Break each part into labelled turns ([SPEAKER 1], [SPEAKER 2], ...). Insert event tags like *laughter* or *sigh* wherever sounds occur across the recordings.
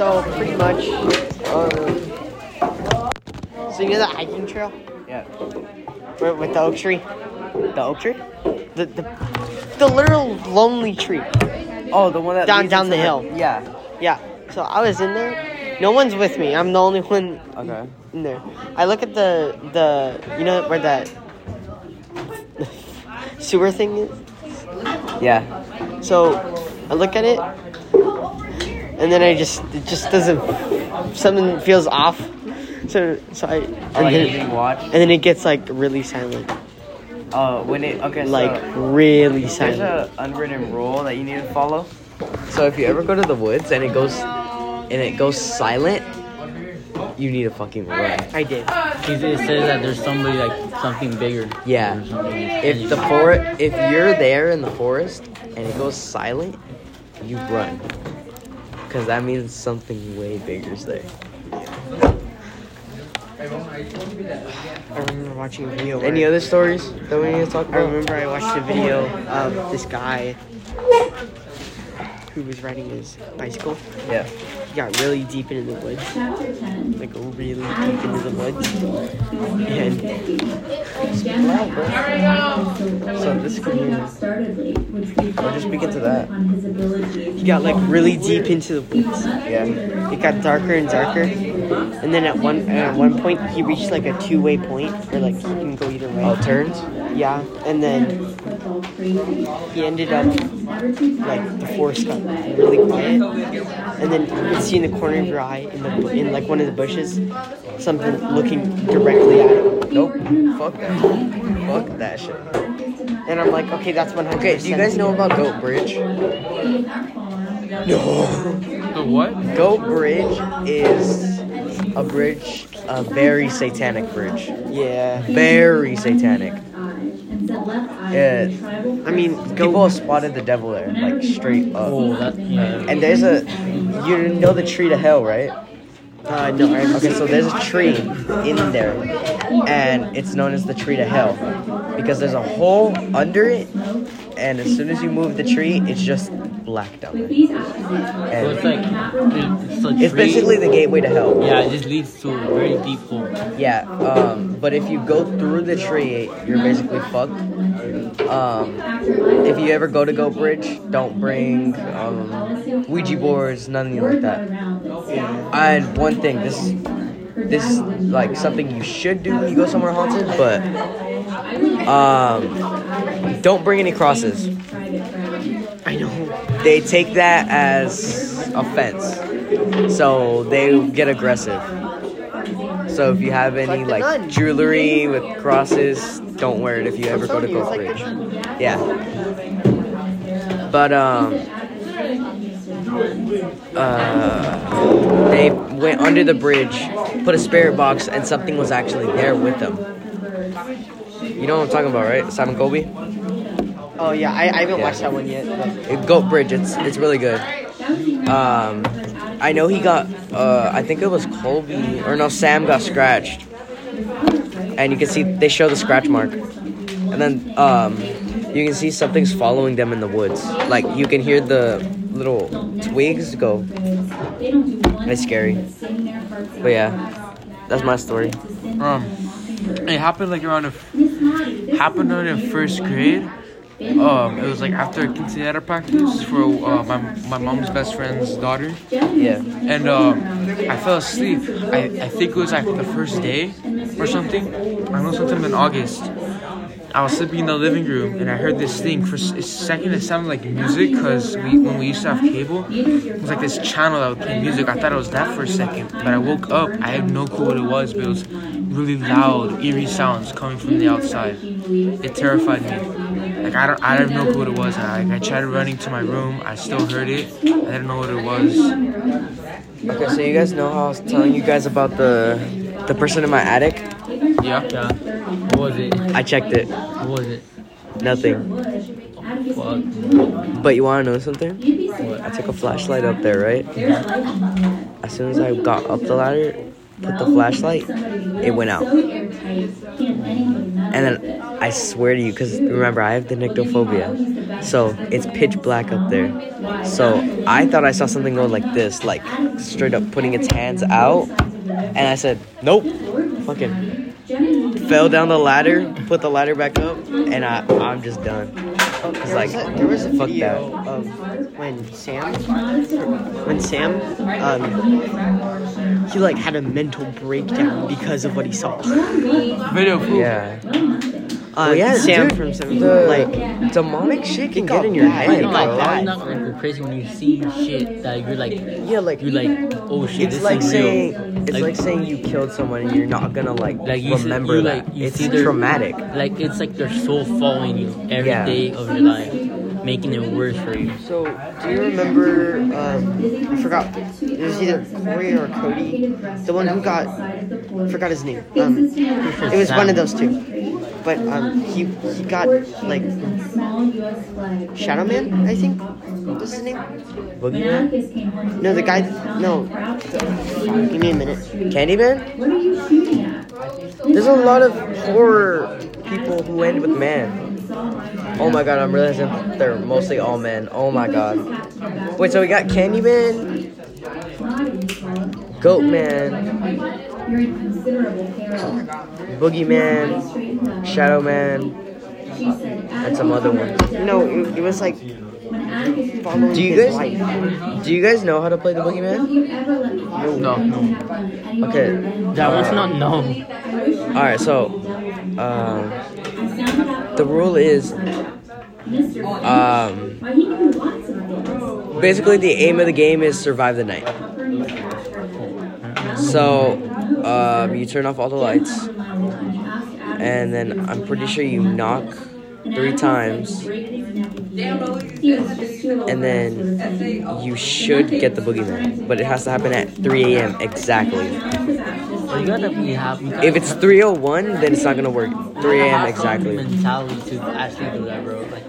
[SPEAKER 1] So pretty much, uh, so you know the hiking trail
[SPEAKER 2] Yeah.
[SPEAKER 1] with, with the oak tree,
[SPEAKER 2] The oak tree?
[SPEAKER 1] the the, the little lonely tree.
[SPEAKER 2] Oh, the one that
[SPEAKER 1] Down- down the hill.
[SPEAKER 2] Yeah.
[SPEAKER 1] Yeah. So I was in there. No one's with me. I'm the only one
[SPEAKER 2] Okay.
[SPEAKER 1] in there. I look at the the you know where that *laughs* sewer thing is.
[SPEAKER 2] Yeah.
[SPEAKER 1] So I look at it, and then I just it just doesn't something feels off. So so I and,
[SPEAKER 2] Oh, like
[SPEAKER 1] then,
[SPEAKER 2] watch.
[SPEAKER 1] and then it gets like really silent,
[SPEAKER 2] Uh, when it okay,
[SPEAKER 1] like
[SPEAKER 2] so
[SPEAKER 1] really silent.
[SPEAKER 2] there's
[SPEAKER 1] silent.
[SPEAKER 2] a unwritten rule that you need to follow. So if you ever go to the woods and it goes and it goes silent, you need to fucking run.
[SPEAKER 1] I did.
[SPEAKER 3] It it says that there's somebody like something bigger.
[SPEAKER 2] Yeah.
[SPEAKER 3] something.
[SPEAKER 2] If the forest, if you're there in the forest and it goes silent, you run. Cause that means something way bigger's there.
[SPEAKER 1] I remember watching a video.
[SPEAKER 2] Any other stories that we need to talk
[SPEAKER 1] I
[SPEAKER 2] about?
[SPEAKER 1] remember I watched a video of this guy who was riding his bicycle.
[SPEAKER 2] Yeah.
[SPEAKER 1] He got really deep into the woods, like really deep into the woods, and
[SPEAKER 2] So this could be. We'll just begin to that.
[SPEAKER 1] he got like really deep into the woods.
[SPEAKER 2] Yeah.
[SPEAKER 1] It got darker and darker, and then at one at one point he reached like a two way point where like he can go either way.
[SPEAKER 2] Oh, turns.
[SPEAKER 1] Yeah, and then he ended up like the forest got really quiet, and then you could see in the corner of your eye, in the in like one of the bushes, something looking directly at him.
[SPEAKER 2] Nope. Fuck that. Fuck that shit.
[SPEAKER 1] And I'm like, okay, that's 100.
[SPEAKER 2] Okay, do you guys know about Goat Bridge? No.
[SPEAKER 3] The what?
[SPEAKER 2] Goat Bridge is a bridge, a very satanic bridge.
[SPEAKER 1] Yeah,
[SPEAKER 2] Very satanic. Yeah.
[SPEAKER 1] I mean,
[SPEAKER 2] People have spotted the devil there, like straight up.
[SPEAKER 3] Oh, that yeah.
[SPEAKER 2] And there's a, you know the tree to hell, right?
[SPEAKER 1] Uh, no, I
[SPEAKER 2] Okay, so there's a tree in there, and it's known as the tree to hell because there's a hole under it, and as soon as you move the tree, it's just black down there.
[SPEAKER 3] So it's like it's, a
[SPEAKER 2] it's basically the gateway to hell.
[SPEAKER 3] Yeah, it just leads to a very deep hole.
[SPEAKER 2] Yeah, um, but if you go through the tree, you're basically fucked. Um, if you ever go to Goat Bridge, don't bring um, Ouija boards, nothing like that. And one thing, this this is like something you should do when you go somewhere haunted, but um, don't bring any crosses.
[SPEAKER 1] I know.
[SPEAKER 2] They take that as offense, so they get aggressive. So if you have any
[SPEAKER 1] like
[SPEAKER 2] like jewelry with crosses, don't wear it if you ever go to
[SPEAKER 1] telling you, like
[SPEAKER 2] Bridge. Yeah. But um, uh, they went under the bridge, put a spirit box, and something was actually there with them. You know what I'm talking about, right? Sam and Colby?
[SPEAKER 1] Oh yeah, I, I haven't
[SPEAKER 2] Yeah.
[SPEAKER 1] watched that one yet. But
[SPEAKER 2] Goat Bridge. It's it's really good. Um, I know he got. Uh, I think it was Colby or no, Sam got scratched, and you can see they show the scratch mark, and then um, you can see something's following them in the woods. Like you can hear the little twigs go. It's scary. But yeah, that's my story.
[SPEAKER 4] Um, it happened like around a, happened on in first grade. Um, it was like after a quinceañera practice for uh, my my mom's best friend's daughter,
[SPEAKER 2] Yeah.
[SPEAKER 4] and um, I fell asleep. I, I think it was like the first day or something. I know sometime in August. I was sleeping in the living room and I heard this thing. For a second, it sounded like music because we, when we used to have cable, it was like this channel that would play music. I thought it was that for a second, but I woke up. I had no clue what it was, but it was really loud, eerie sounds coming from the outside. It terrified me. Like I don't, I have no clue what it was. I, I tried running to my room. I still heard it. I didn't know what it was.
[SPEAKER 2] Okay, so you guys know how I was telling you guys about the the person in my attic?
[SPEAKER 4] Yeah.
[SPEAKER 3] Yeah. What was it?
[SPEAKER 2] I checked it.
[SPEAKER 3] What was it?
[SPEAKER 2] Nothing.
[SPEAKER 3] Fuck.
[SPEAKER 2] But you want to know something?
[SPEAKER 3] What?
[SPEAKER 2] I took a flashlight up there, right? As soon as I got up the ladder, put the flashlight, it went out. And then I swear to you, because remember, I have the nyctophobia. So it's pitch black up there. So I thought I saw something go like this, like straight up putting its hands out. And I said, nope. Fucking fell down the ladder, put the ladder back up, and I, I'm just done. It's like,
[SPEAKER 1] there was a
[SPEAKER 2] fuck
[SPEAKER 1] video of when Sam, when Sam, um, he like had a mental breakdown because of what he saw.
[SPEAKER 4] Video proof.
[SPEAKER 2] Yeah.
[SPEAKER 1] Uh,
[SPEAKER 2] Well, yeah,
[SPEAKER 1] Sam
[SPEAKER 2] dude,
[SPEAKER 1] from Seven,
[SPEAKER 2] the
[SPEAKER 1] like
[SPEAKER 2] demonic shit can get in your
[SPEAKER 1] bad.
[SPEAKER 2] head,
[SPEAKER 1] It got
[SPEAKER 3] like,
[SPEAKER 2] bro.
[SPEAKER 1] bad.
[SPEAKER 3] I'm not gonna go crazy when you see shit that you're like,
[SPEAKER 2] Yeah, like
[SPEAKER 3] you're like, oh shit,
[SPEAKER 2] it's
[SPEAKER 3] this
[SPEAKER 2] like
[SPEAKER 3] is
[SPEAKER 2] saying
[SPEAKER 3] real.
[SPEAKER 2] it's like, saying you killed someone and you're not gonna like,
[SPEAKER 3] Like, you see-
[SPEAKER 2] remember
[SPEAKER 3] you,
[SPEAKER 2] that.
[SPEAKER 3] like, you
[SPEAKER 2] it's
[SPEAKER 3] see their-
[SPEAKER 2] traumatic.
[SPEAKER 3] like it's like their soul following you every day
[SPEAKER 2] Yeah.
[SPEAKER 3] of your life, making it worse for you.
[SPEAKER 1] So, do you remember? Um, I forgot. It was either Corey or Cody, the one who got. I forgot his name. Um, it was one of those two. But um, he he got like Shadow Man, I think. What's his name?
[SPEAKER 2] Boogeyman?
[SPEAKER 1] No, the guy. No. Give me a minute.
[SPEAKER 2] Candyman? There's a lot of horror people who end with man. Oh my god, I'm realizing they're mostly all men. Oh my god. Wait, so we got Candyman, Goatman, Boogeyman, Shadow Man, and some other ones.
[SPEAKER 1] No, it, it was like
[SPEAKER 2] Do you guys
[SPEAKER 1] life.
[SPEAKER 2] do you guys know how to play the Boogeyman?
[SPEAKER 4] No.
[SPEAKER 2] Okay.
[SPEAKER 3] That one's not known.
[SPEAKER 2] All right, so um, the rule is um, basically the aim of the game is survive the night. So um, you turn off all the lights, and then I'm pretty sure you knock three times, and then you should get the boogeyman. But it has to happen at 3 a.m. exactly.
[SPEAKER 3] So you gotta be happy. You gotta
[SPEAKER 2] If it's 301, then it's not gonna work. 3 a.m. exactly.
[SPEAKER 3] mentality to actually do that, bro. Like,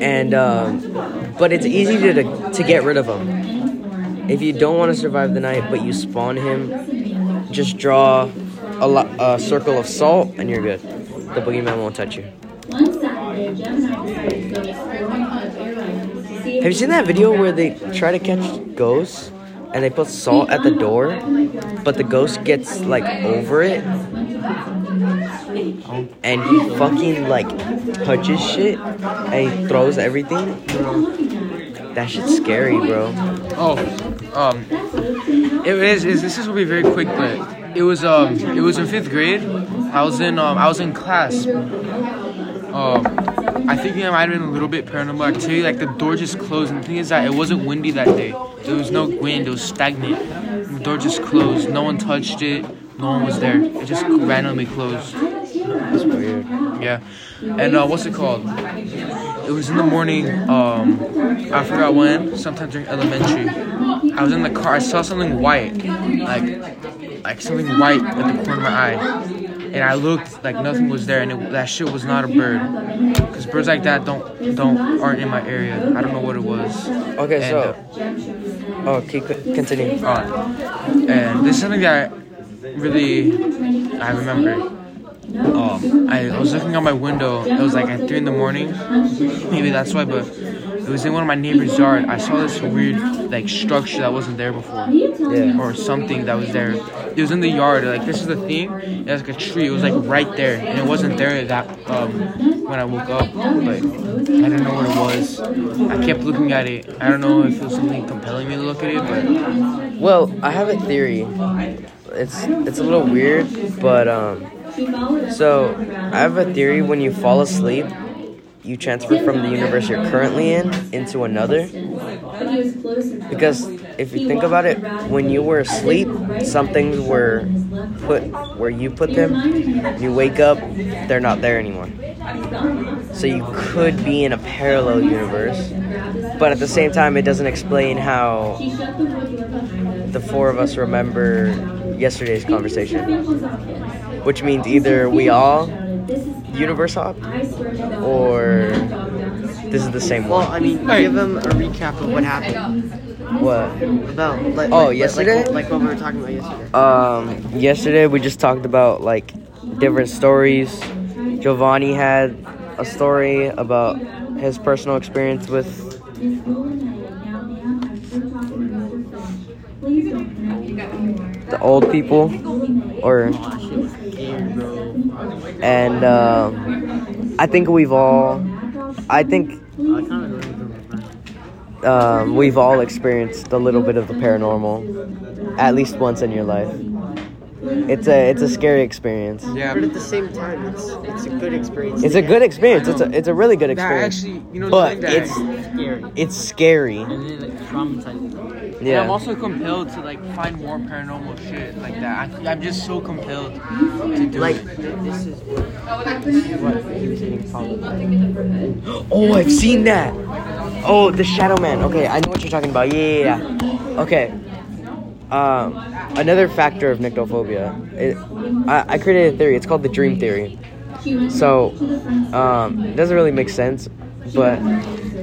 [SPEAKER 2] And um, but it's easy to to, to get rid of him. If you don't want to survive the night, but you spawn him, just draw a, lo- a circle of salt, and you're good. The boogeyman won't touch you. Have you seen that video where they try to catch ghosts and they put salt at the door, but the ghost gets like over it and he fucking like touches shit and he throws everything? That shit's scary, bro.
[SPEAKER 4] Oh, um, it is. is this is gonna be very quick, but it was um, it was in fifth grade. I was in um, I was in class. Um, I think I might have been a little bit paranormal activity. Like the door just closed, and the thing is that it wasn't windy that day. There was no wind. It was stagnant. The door just closed. No one touched it. No one was there. It just randomly closed.
[SPEAKER 2] That's weird.
[SPEAKER 4] Yeah. And uh, what's it called? It was in the morning. Um, I forgot when. Sometime during elementary. I was in the car. I saw something white, like like something white at the corner of my eye. And I looked like nothing was there, and it, that shit was not a bird. Cause birds like that don't don't aren't in my area. I don't know what it was.
[SPEAKER 2] Okay,
[SPEAKER 4] And,
[SPEAKER 2] so oh, keep continue.
[SPEAKER 4] uh, and this is something that really I remember. Um, I was looking out my window. It was like at three in the morning. Maybe that's why, but it was in one of my neighbor's yard. I saw this weird like structure that wasn't there before,
[SPEAKER 2] Yeah.
[SPEAKER 4] or something that was there. It was in the yard. Like this is the thing. It was like a tree. It was like right there, and it wasn't there that um, when I woke up. But I didn't know what it was. I kept looking at it. I don't know if it was something compelling me to look at it, but
[SPEAKER 2] Well, I have a theory. It's it's a little weird, but um, so I have a theory. When you fall asleep, you transfer from the universe you're currently in into another. Because if you think about it, when you were asleep, some things were put where you put them. You wake up, they're not there anymore. So you could be in a parallel universe, but at the same time, it doesn't explain how the four of us remember yesterday's conversation. Which means either we all universe hop or this is the same
[SPEAKER 1] Well,
[SPEAKER 2] one.
[SPEAKER 1] Well, I mean, give them a recap of what happened.
[SPEAKER 2] What?
[SPEAKER 1] About like,
[SPEAKER 2] Oh,
[SPEAKER 1] like-
[SPEAKER 2] yesterday?
[SPEAKER 1] like, like what we were talking about yesterday.
[SPEAKER 2] Um, yesterday we just talked about like different stories, Giovanni had a story about his personal experience with the old people, or
[SPEAKER 3] Oh, shit was scary, bro.
[SPEAKER 2] And um, I think we've all, I think
[SPEAKER 3] I kind of remember.
[SPEAKER 2] um, we've all experienced a little bit of the paranormal, at least once in your life. It's a it's a scary experience.
[SPEAKER 4] Yeah.
[SPEAKER 1] But at the same time, it's it's a good experience.
[SPEAKER 2] It's a good experience. It's a it's a really good
[SPEAKER 4] That
[SPEAKER 2] experience.
[SPEAKER 4] actually, you know,
[SPEAKER 2] But
[SPEAKER 4] that,
[SPEAKER 2] it's
[SPEAKER 3] Scary.
[SPEAKER 2] it's scary.
[SPEAKER 3] And then like traumatizing.
[SPEAKER 4] And I'm also compelled to like find more paranormal shit like that. I, I'm just so compelled to do
[SPEAKER 1] like
[SPEAKER 4] it.
[SPEAKER 1] this is what, this is what he was. *gasps*
[SPEAKER 2] Oh, I've seen that. Oh, the Shadow Man. Okay, I know what you're talking about. Yeah, yeah, yeah. Okay. Um, another factor of nyctophobia. It, I, I created a theory. It's called the dream theory. So, um, it doesn't really make sense, but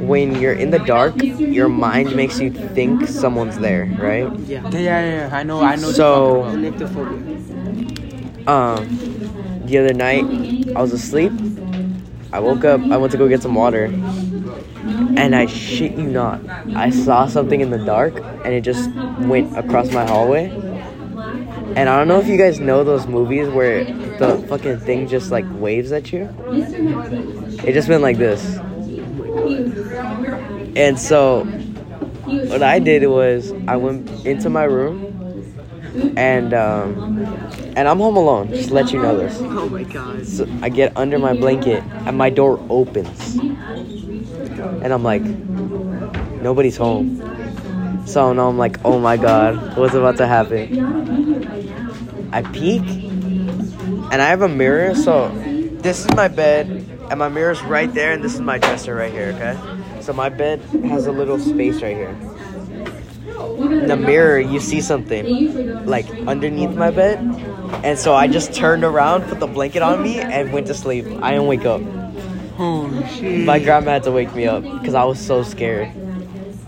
[SPEAKER 2] when you're in the dark, your mind makes you think someone's there, right?
[SPEAKER 1] Yeah.
[SPEAKER 4] Yeah, yeah, yeah. I know, I know.
[SPEAKER 2] So-. Um, the other night, I was asleep. I woke up. I went to go get some water, and I shit you not, I saw something in the dark, and it just went across my hallway. And I don't know if you guys know those movies where the fucking thing just like waves at you. It just went like this. And so, what I did was I went into my room, and um, and I'm home alone. Just to let you know this.
[SPEAKER 1] Oh my god.
[SPEAKER 2] So I get under my blanket and my door opens. And I'm like, nobody's home. So now I'm like, oh my god, what's about to happen? I peek and I have a mirror. So this is my bed and my mirror's right there and this is my dresser right here, okay? So my bed has a little space right here. In the mirror, you see something like underneath my bed. And so I just turned around, put the blanket on me, and went to sleep. I didn't wake up.
[SPEAKER 4] Holy shit.
[SPEAKER 2] My grandma had to wake me up because I was so scared.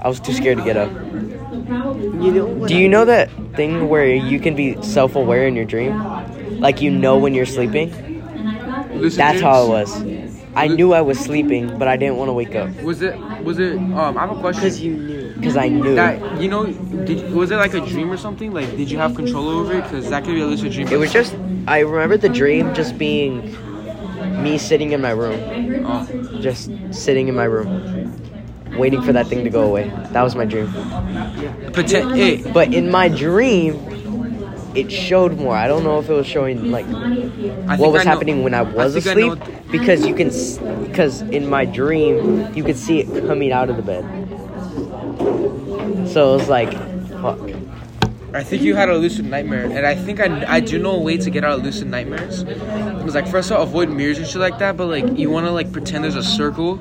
[SPEAKER 2] I was too scared to get up.
[SPEAKER 1] You know
[SPEAKER 2] Do you know that thing where you can be self aware in your dream? Like you know when you're sleeping? That's how it was. I knew I was sleeping, but I didn't want to wake up
[SPEAKER 4] Was it? Was it? Um, I have a question.
[SPEAKER 1] Because you knew.
[SPEAKER 2] because I knew.
[SPEAKER 4] That you know, did was it like a dream or something? Like, did you have control over it? Because that could be a lucid dream.
[SPEAKER 2] It was just, I remember the dream just being me sitting in my room.
[SPEAKER 4] Oh.
[SPEAKER 2] Just sitting in my room. Waiting for that thing to go away. That was my dream.
[SPEAKER 4] Poten- hey,
[SPEAKER 2] But in my dream, it showed more. I don't know if it was showing like what was happening when I was
[SPEAKER 4] I know
[SPEAKER 2] asleep because you can because in my dream you could see it coming out of the bed. So it was like, fuck.
[SPEAKER 4] I think you had a lucid nightmare, and I think I, I do know a way to get out of lucid nightmares. It was like first of all, avoid mirrors and shit like that, but like you want to like pretend there's a circle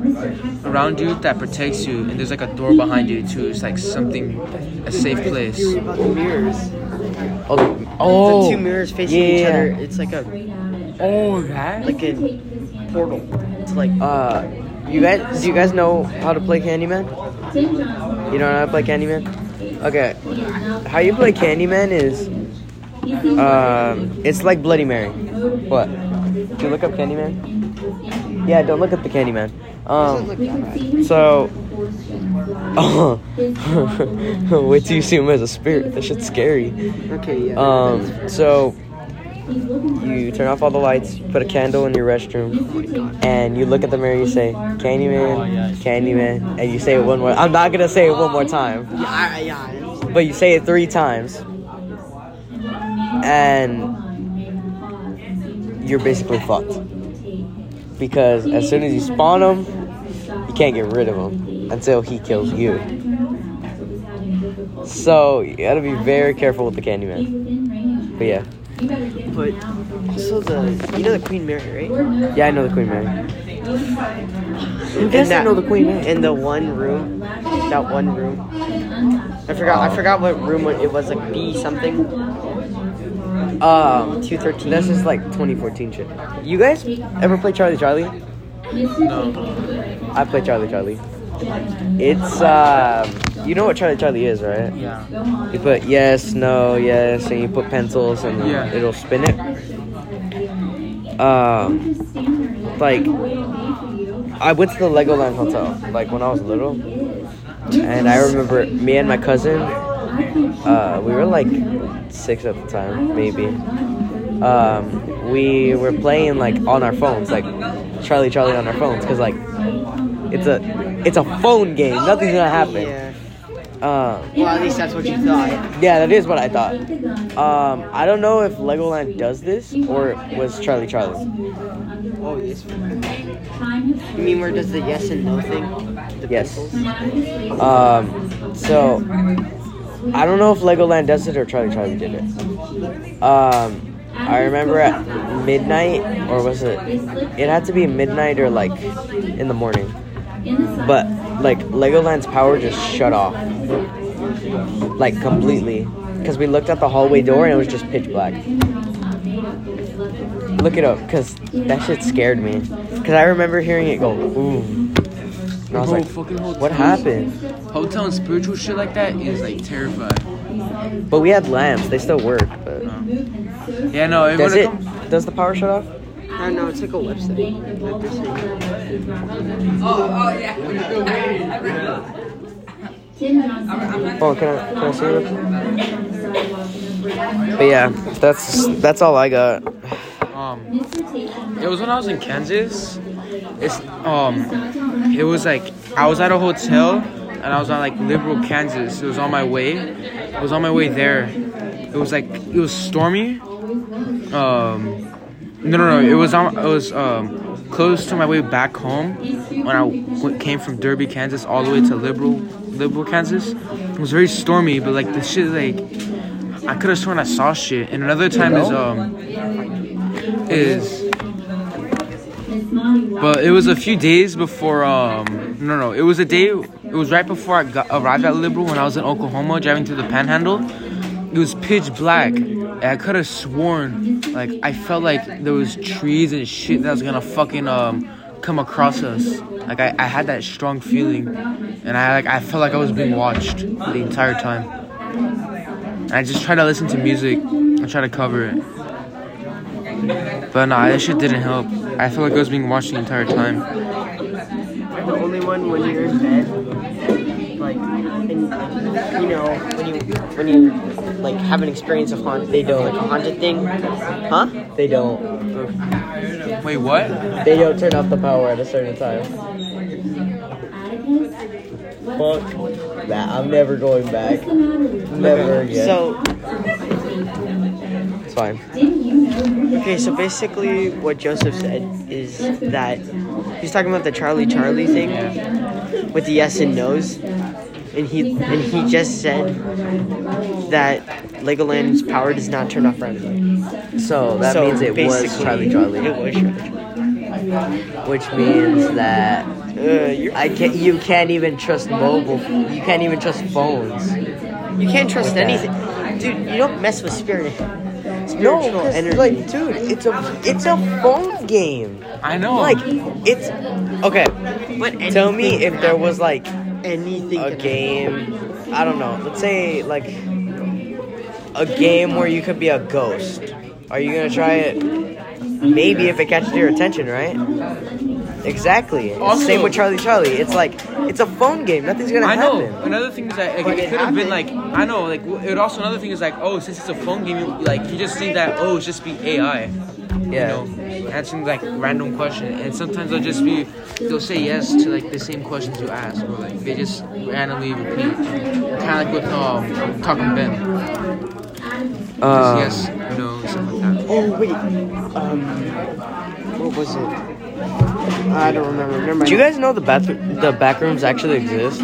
[SPEAKER 4] around you that protects you, and there's like a door behind you too. It's like something, a safe place.
[SPEAKER 1] About the mirrors.
[SPEAKER 2] Oh, the, oh,
[SPEAKER 1] the two mirrors facing each other. It's like a
[SPEAKER 4] Oh, that?
[SPEAKER 1] like a portal. It's like
[SPEAKER 2] Uh, you guys, do you guys know how to play Candyman? You don't know how to play Candyman? Okay, how you play Candyman is, um, it's like Bloody Mary. What? Do you look up Candyman? Yeah, don't look up the Candyman. Um, so, oh, *laughs* wait till you see him as a spirit. That shit's scary.
[SPEAKER 1] okay, yeah.
[SPEAKER 2] Um, so you turn off all the lights, you put a candle in your restroom, and you look at the mirror. You say, "Candyman, Candyman," and you say it one more. I'm not gonna say it one more time,
[SPEAKER 1] yeah, yeah.
[SPEAKER 2] But you say it three times, and you're basically fucked. Because as soon as you spawn him, you can't get rid of him until he kills you. So you gotta be very careful with the Candyman. But yeah.
[SPEAKER 1] But also the you know the Queen Mary, right?
[SPEAKER 2] Yeah, I know the Queen Mary. Who
[SPEAKER 1] And
[SPEAKER 2] doesn't know the Queen Mary?
[SPEAKER 1] In the one room, that one room. I forgot. I forgot what room it was. Like B something.
[SPEAKER 2] Um,
[SPEAKER 1] Two thirteen.
[SPEAKER 2] this is like 2014 shit. You guys ever play Charlie Charlie?
[SPEAKER 4] No.
[SPEAKER 2] I play Charlie Charlie. It's um, you know what Charlie Charlie is, right?
[SPEAKER 3] Yeah.
[SPEAKER 2] You put yes, no, yes, and you put pencils, and
[SPEAKER 4] Yeah.
[SPEAKER 2] it'll spin it. Um, like I went to the Legoland hotel like when I was little, and I remember me and my cousin. Uh, we were like six at the time, maybe. Um, we were playing like on our phones, like Charlie Charlie on our phones, cause like it's a it's a phone game. Nothing's gonna happen.
[SPEAKER 1] Yeah.
[SPEAKER 2] Um,
[SPEAKER 1] Well, at least that's what you thought.
[SPEAKER 2] yeah, that is what I thought. Um, I don't know if Legoland does this or was Charlie Charlie.
[SPEAKER 1] Oh, yes. You mean where does the yes and no thing? The
[SPEAKER 2] Yes.
[SPEAKER 1] pencils?
[SPEAKER 2] Um, so I don't know if Legoland does it or Charlie Charlie did it. Um, I remember at midnight or was it? It had to be midnight or like in the morning. But like Legoland's power just shut off, like completely, because we looked at the hallway door and it was just pitch black. Look it up, cause that shit scared me. Cause I remember hearing it go boom, and I was like, "What happened?"
[SPEAKER 4] Hotel and spiritual shit like that is like terrifying.
[SPEAKER 2] But we had lamps; they still work. But
[SPEAKER 4] Yeah, no. It
[SPEAKER 2] does it?
[SPEAKER 4] come-
[SPEAKER 2] Does the power shut off?
[SPEAKER 1] I don't know, it's like a website. that they're saying.
[SPEAKER 2] Oh, can I can I see it? But yeah, that's that's all I got.
[SPEAKER 4] Um, it was when I was in Kansas. It's um, it was like I was at a hotel and I was on like Liberal, Kansas. It was on my way. It was on my way there. It was like it was stormy. Um, no, no, no. It was on. It was um close to my way back home when I w- came from Derby, Kansas, all the way to Liberal, Liberal, Kansas. It was very stormy, but like the shit like. I could have sworn I saw shit. And another time is um is but it was a few days before um no no it was a day it was right before I got, arrived at Liberal when I was in Oklahoma driving through the Panhandle. It was pitch black. And I could have sworn like I felt like there was trees and shit that was gonna fucking um come across us. Like I, I had that strong feeling, and I like I felt like I was being watched the entire time. And I just tried to listen to music and try to cover it. But nah, that shit didn't help. I felt like I was being watched the entire time.
[SPEAKER 1] You're the only one when you're in bed, like, and you know when you when you like have an experience of haunt, they don't like a haunted thing, huh?
[SPEAKER 2] They don't.
[SPEAKER 4] Wait, what?
[SPEAKER 2] They don't turn off the power at a certain time. Fuck that. I'm never going back. Never again.
[SPEAKER 1] So
[SPEAKER 2] it's fine.
[SPEAKER 1] okay, so basically what Joseph said is that he's talking about the Charlie Charlie thing with the yes and no's, and he and he just said that Legoland's power does not turn off randomly.
[SPEAKER 2] So that
[SPEAKER 1] so
[SPEAKER 2] means it was
[SPEAKER 1] basically,
[SPEAKER 2] Charlie Charlie.
[SPEAKER 1] It was Charlie Charlie.
[SPEAKER 2] Which means that
[SPEAKER 1] Uh, you're,
[SPEAKER 2] I can't. You can't even trust mobile. You can't even trust phones.
[SPEAKER 1] you can't trust anything, dude. You don't mess with spirit.
[SPEAKER 2] No,
[SPEAKER 1] Spiritual
[SPEAKER 2] 'cause,
[SPEAKER 1] energy.
[SPEAKER 2] like, dude, it's a it's a phone game.
[SPEAKER 4] I know.
[SPEAKER 2] Like, it's okay.
[SPEAKER 1] but
[SPEAKER 2] Tell me if there was like
[SPEAKER 1] anything
[SPEAKER 2] a
[SPEAKER 1] can
[SPEAKER 2] game. I don't know. Let's say like a game where you could be a ghost. Are you gonna try it? Maybe if it catches your attention, right? Exactly.
[SPEAKER 4] Also-
[SPEAKER 2] Same with Charlie Charlie. It's like it's a phone game. Nothing's gonna
[SPEAKER 4] I know.
[SPEAKER 2] happen.
[SPEAKER 4] Another thing is that like, it
[SPEAKER 1] it
[SPEAKER 4] could have been like. I know. Like it also another thing is like oh since it's a phone game you, like you just think that oh it's just be AI. You
[SPEAKER 2] Yeah.
[SPEAKER 4] know, answering like random question, and sometimes they'll just be they'll say yes to like the same questions you ask, or like they just randomly repeat. Kind of like with um talking Ben.
[SPEAKER 2] Uh,
[SPEAKER 4] yes, no, something like that.
[SPEAKER 1] Oh wait, um, what was it? I don't remember. Never mind.
[SPEAKER 2] Do you guys know the bathroom, the back rooms actually exist?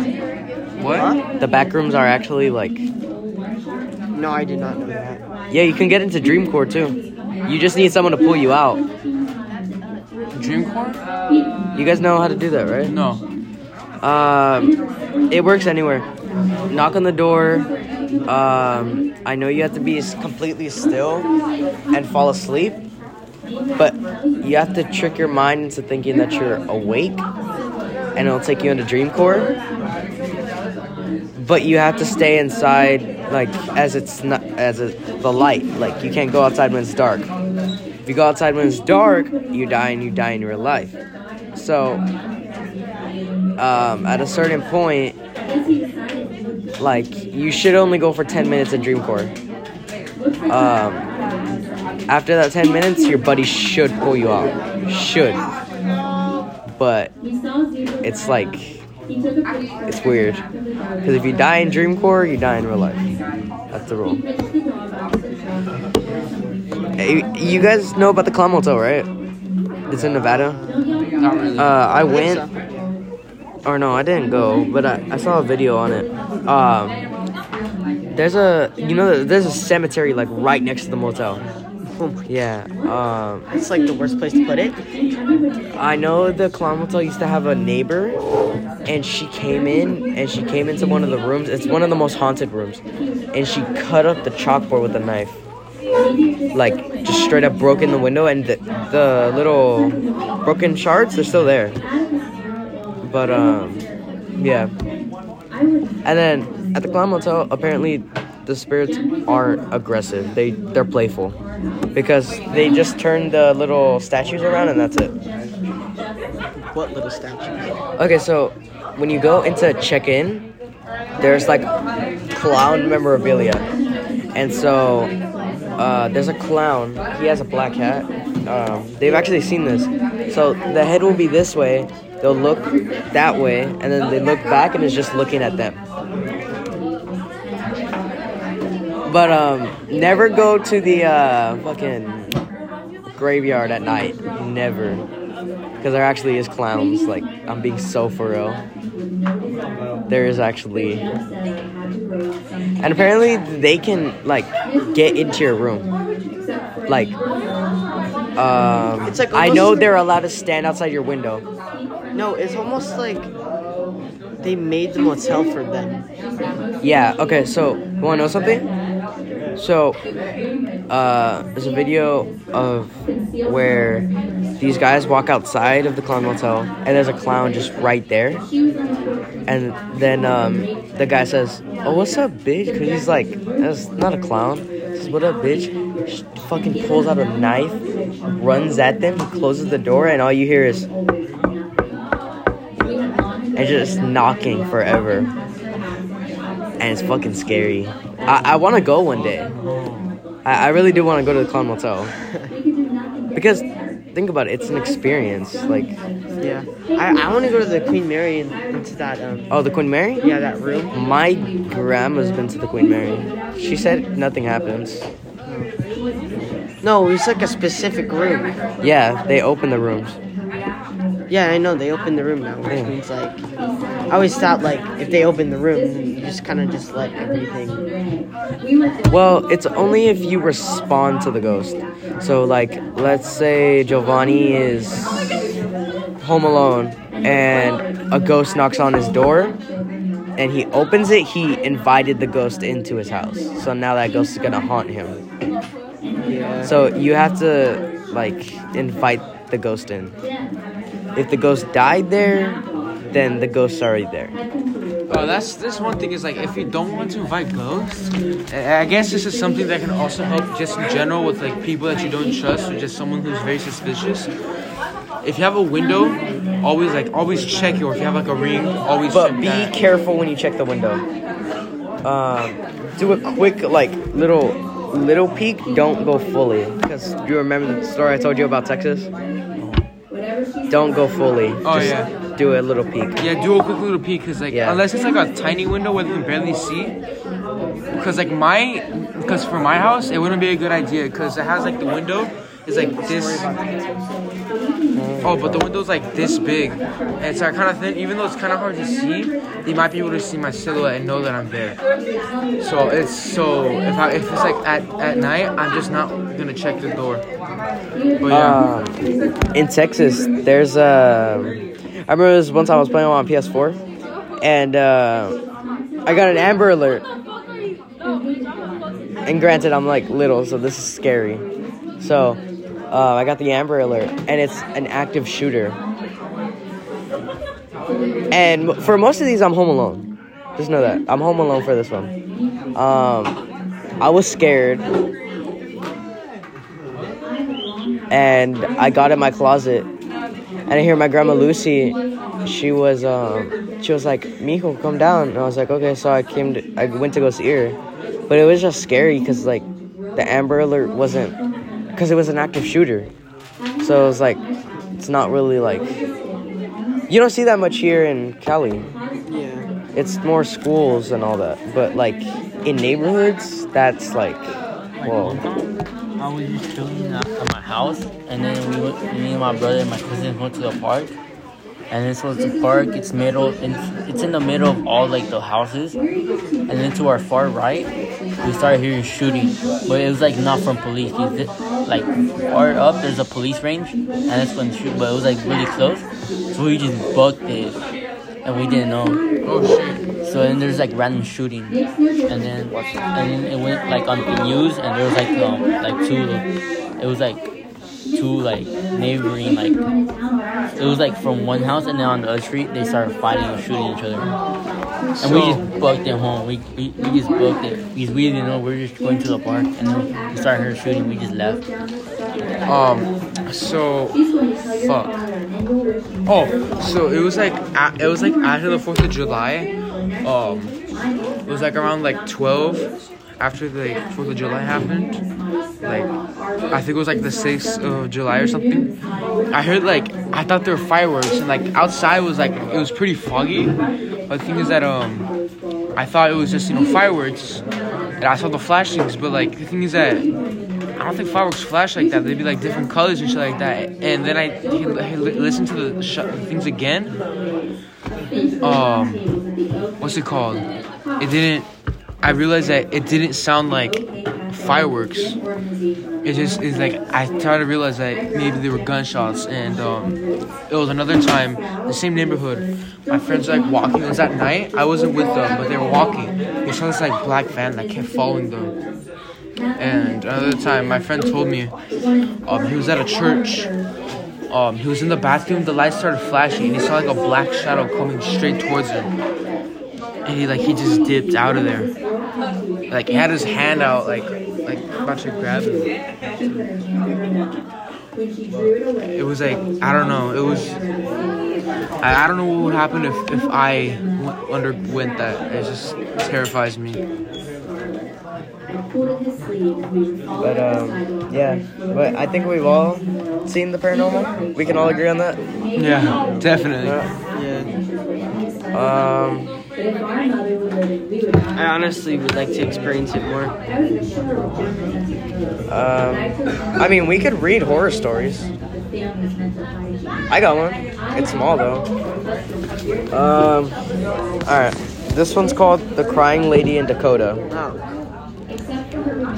[SPEAKER 4] What?
[SPEAKER 2] The back rooms are actually like,
[SPEAKER 1] No, I did not know that.
[SPEAKER 2] yeah, you can get into Dreamcore too. You just need someone to pull you out.
[SPEAKER 4] Dreamcore?
[SPEAKER 2] You guys know how to do that, right?
[SPEAKER 4] No.
[SPEAKER 2] Um, it works anywhere. Knock on the door. Um, I know you have to be completely still and fall asleep, but you have to trick your mind into thinking that you're awake, and it'll take you into Dreamcore. But you have to stay inside, like as it's not as it, the light. Like you can't go outside when it's dark. If you go outside when it's dark, you die and you die in real life. So, um, at a certain point, like you should only go for 10 minutes in Dreamcore. Um, after that 10 minutes, your buddy should pull you out. Should. But it's like it's weird because if you die in Dreamcore, you die in real life. That's the rule. Hey, you guys know about the Clown Motel, right? It's in Nevada.
[SPEAKER 4] Not really.
[SPEAKER 2] Uh, I went, or no, I didn't go, but I, I saw a video on it. Um, there's a, you know, there's a cemetery like right next to the motel. Yeah. Um,
[SPEAKER 1] It's like the worst place to put it.
[SPEAKER 2] I know the clown motel used to have a neighbor, and she came in and she came into one of the rooms. It's one of the most haunted rooms, and she cut up the chalkboard with a knife, like just straight up broke in the window, and the, the little broken shards they're still there. But um, yeah. And then at the clown motel, apparently the spirits aren't aggressive. They they're playful because they just turn the little statues around and that's it.
[SPEAKER 1] What little statues?
[SPEAKER 2] Okay, so when you go into check in, there's like clown memorabilia. And so uh, there's a clown. He has a black hat. Um, they've actually seen this. So the head will be this way. They'll look that way, and then they look back, and it's just looking at them. But um, never go to the uh, fucking graveyard at night. Never. Because there actually is clowns. Like, I'm being so for real. There is actually. And apparently, they can, like, get into your room. Like, um,
[SPEAKER 1] It's like
[SPEAKER 2] I know they're allowed to stand outside your window.
[SPEAKER 1] No, it's almost like they made the motel for them.
[SPEAKER 2] Yeah, okay, so, you wanna know something? So, uh, there's a video of where these guys walk outside of the clown motel, and there's a clown just right there. And then um, the guy says, "Oh, what's up, bitch?" Because he's like, "That's not a clown." He says, "What up, bitch?" Sh- fucking pulls out a knife, runs at them, closes the door, and all you hear is and just knocking forever. And it's fucking scary. I, I want to go one day. I, I really do want to go to the Clown Motel. because, think about it, it's an experience. Like,
[SPEAKER 1] Yeah, I, I want to go to the Queen Mary and into that um
[SPEAKER 2] oh, the Queen Mary?
[SPEAKER 1] yeah that room.
[SPEAKER 2] My grandma's been to the Queen Mary. She said nothing happens.
[SPEAKER 1] No, it's like a specific room.
[SPEAKER 2] Yeah, they open the rooms.
[SPEAKER 1] Yeah, I know they open the room now, which
[SPEAKER 2] Yeah.
[SPEAKER 1] means like I always thought like if they open the room, you just kind of just let everything.
[SPEAKER 2] Well, it's only if you respond to the ghost. So, like, let's say Giovanni is home alone and a ghost knocks on his door and he opens it, he invited the ghost into his house. So now that ghost is gonna haunt him.
[SPEAKER 1] Yeah.
[SPEAKER 2] So you have to, like, invite the ghost in. If the ghost died there, then the ghost's are already there.
[SPEAKER 4] Oh, that's this one thing is like if you don't want to invite ghosts, I guess this is something that can also help just in general with like people that you don't trust or just someone who's very suspicious. If you have a window, always like always check it. Or if you have like a ring, always
[SPEAKER 2] But be
[SPEAKER 4] that.
[SPEAKER 2] careful when you check the window. Um, do a quick like little little peek. Don't go fully. Because do you remember the story I told you about Texas? Don't go fully.
[SPEAKER 4] Oh,
[SPEAKER 2] Just
[SPEAKER 4] yeah.
[SPEAKER 2] Do a little peek.
[SPEAKER 4] Yeah, do a quick little peek because like
[SPEAKER 2] Yeah.
[SPEAKER 4] unless it's like a tiny window where you can barely see. Because like my, because for my house it wouldn't be a good idea because it has like the window is like this. Oh, but the window's like this big, and so I kind of think even though it's kind of hard to see, they might be able to see my silhouette and know that I'm there. So it's so if I if it's like at at night, I'm just not gonna check the door. But yeah.
[SPEAKER 2] Um, in Texas, there's uh, I remember this one time I was playing on PS4, and uh, I got an Amber Alert. And granted, I'm like little, so this is scary. So, uh, I got the Amber Alert, and it's an active shooter. And for most of these, I'm home alone. Just know that I'm home alone for this one. Um, I was scared. and I got in my closet, and I hear my grandma Lucy. She was um, she was like, "Mijo, come down," and I was like, "Okay." So I came to, I went to go see her, but it was just scary because like the Amber Alert wasn't because it was an active shooter, so it was like it's not really like you don't see that much here in Cali.
[SPEAKER 1] Yeah.
[SPEAKER 2] It's more schools and all that, but like in neighborhoods, that's like,
[SPEAKER 3] Like
[SPEAKER 2] whoa.
[SPEAKER 3] I was just chilling at, my house, and then we went, me and my brother and my cousins went to the park. And this was the park. It's middle. It's in the middle of all like the houses, and then to our far right, we started hearing shooting, but it was like not from police. Did- Like far up, there's a police range, and that's when shoot. But it was like really close, so we just booked it, and we didn't know.
[SPEAKER 4] Oh shit.
[SPEAKER 3] So then there's like random shooting, and then and then it went like on the news, and there was like um like two, it was like two like neighboring like it was like from one house, and then on the other street they started fighting and shooting each other, and we just booked it home. We, we we just booked it because we didn't know we were just going to the park, and then we started hearing shooting. We just left.
[SPEAKER 4] Um, so fuck. Oh, so it was like a- it was like after the Fourth of July. Um, it was like around like twelve after the Fourth of July happened. Like I think it was like the sixth of July or something. I heard like I thought there were fireworks and like outside was like it was pretty foggy. But the thing is that um I thought it was just you know fireworks and I saw the flashings. But like the thing is that I don't think fireworks flash like that. They'd be like different colors and shit like that. And then I, I listened to the sh- things again. Um, what's it called? It didn't. I realized that it didn't sound like fireworks. It just is like I tried to realize that maybe they were gunshots. And um, it was another time, the same neighborhood. My friends were like walking. It was at night. I wasn't with them, but they were walking. They saw this like black van that kept following them. And another time, my friend told me um, he was at a church. Um, he was in the bathroom. The lights started flashing, and he saw like a black shadow coming straight towards him. And he like he just dipped out of there. Like he had his hand out, like like about to grab him. It was like I don't know. It was I, I don't know what would happen if if I w- underwent that. It just terrifies me.
[SPEAKER 2] But um, yeah. But I think we've all seen the paranormal. We can all agree on that.
[SPEAKER 4] Yeah, definitely.
[SPEAKER 1] Yeah.
[SPEAKER 2] Um,
[SPEAKER 1] I honestly would like to experience it more.
[SPEAKER 2] um, I mean, we could read horror stories. I got one. It's small though. Um, all right. This one's called "The Crying Lady in Dakota."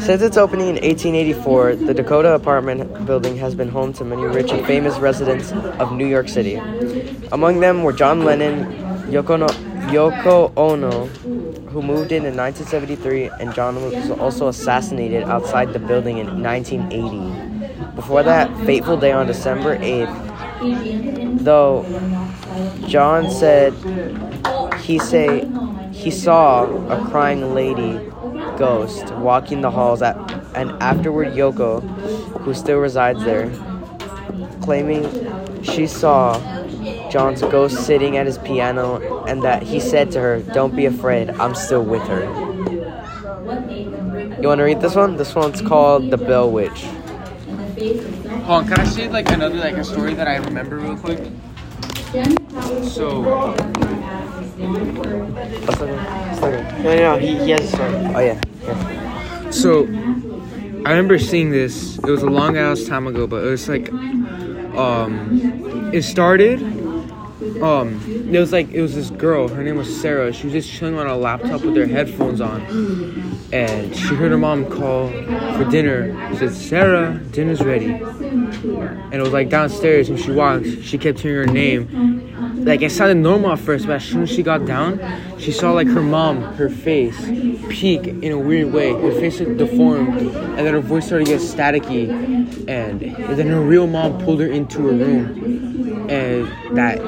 [SPEAKER 2] Since its opening in 1884, the Dakota apartment building has been home to many rich and famous residents of New York City. Among them were John Lennon, Yoko, no, Yoko Ono, who moved in in 1973, and John was also assassinated outside the building in 1980. Before that fateful day on December 8th, though John said he say he saw a crying lady ghost walking the halls at, and afterward Yoko, who still resides there, claiming she saw John's ghost sitting at his piano and that he said to her, "Don't be afraid, I'm still with her." You want to read this one? This one's called The Bell Witch.
[SPEAKER 4] Hold on, can I say like another like a story that I remember real quick? So
[SPEAKER 2] What's that one? What's?
[SPEAKER 1] No, no, no. He, he has a story.
[SPEAKER 2] Oh yeah. yeah.
[SPEAKER 4] So, I remember seeing this. It was a long ass time ago, but it was like, um, it started. Um, it was like it was this girl. Her name was Sarah. She was just chilling on a laptop with her headphones on, and she heard her mom call for dinner. She said, "Sarah, dinner's ready." And it was like downstairs, and she walked. She kept hearing her name. Like it sounded normal at first, but as soon as she got down, she saw like her mom, her face, peak in a weird way. Her face looked deformed, and then her voice started to get staticky, and, and then her real mom pulled her into her room, and that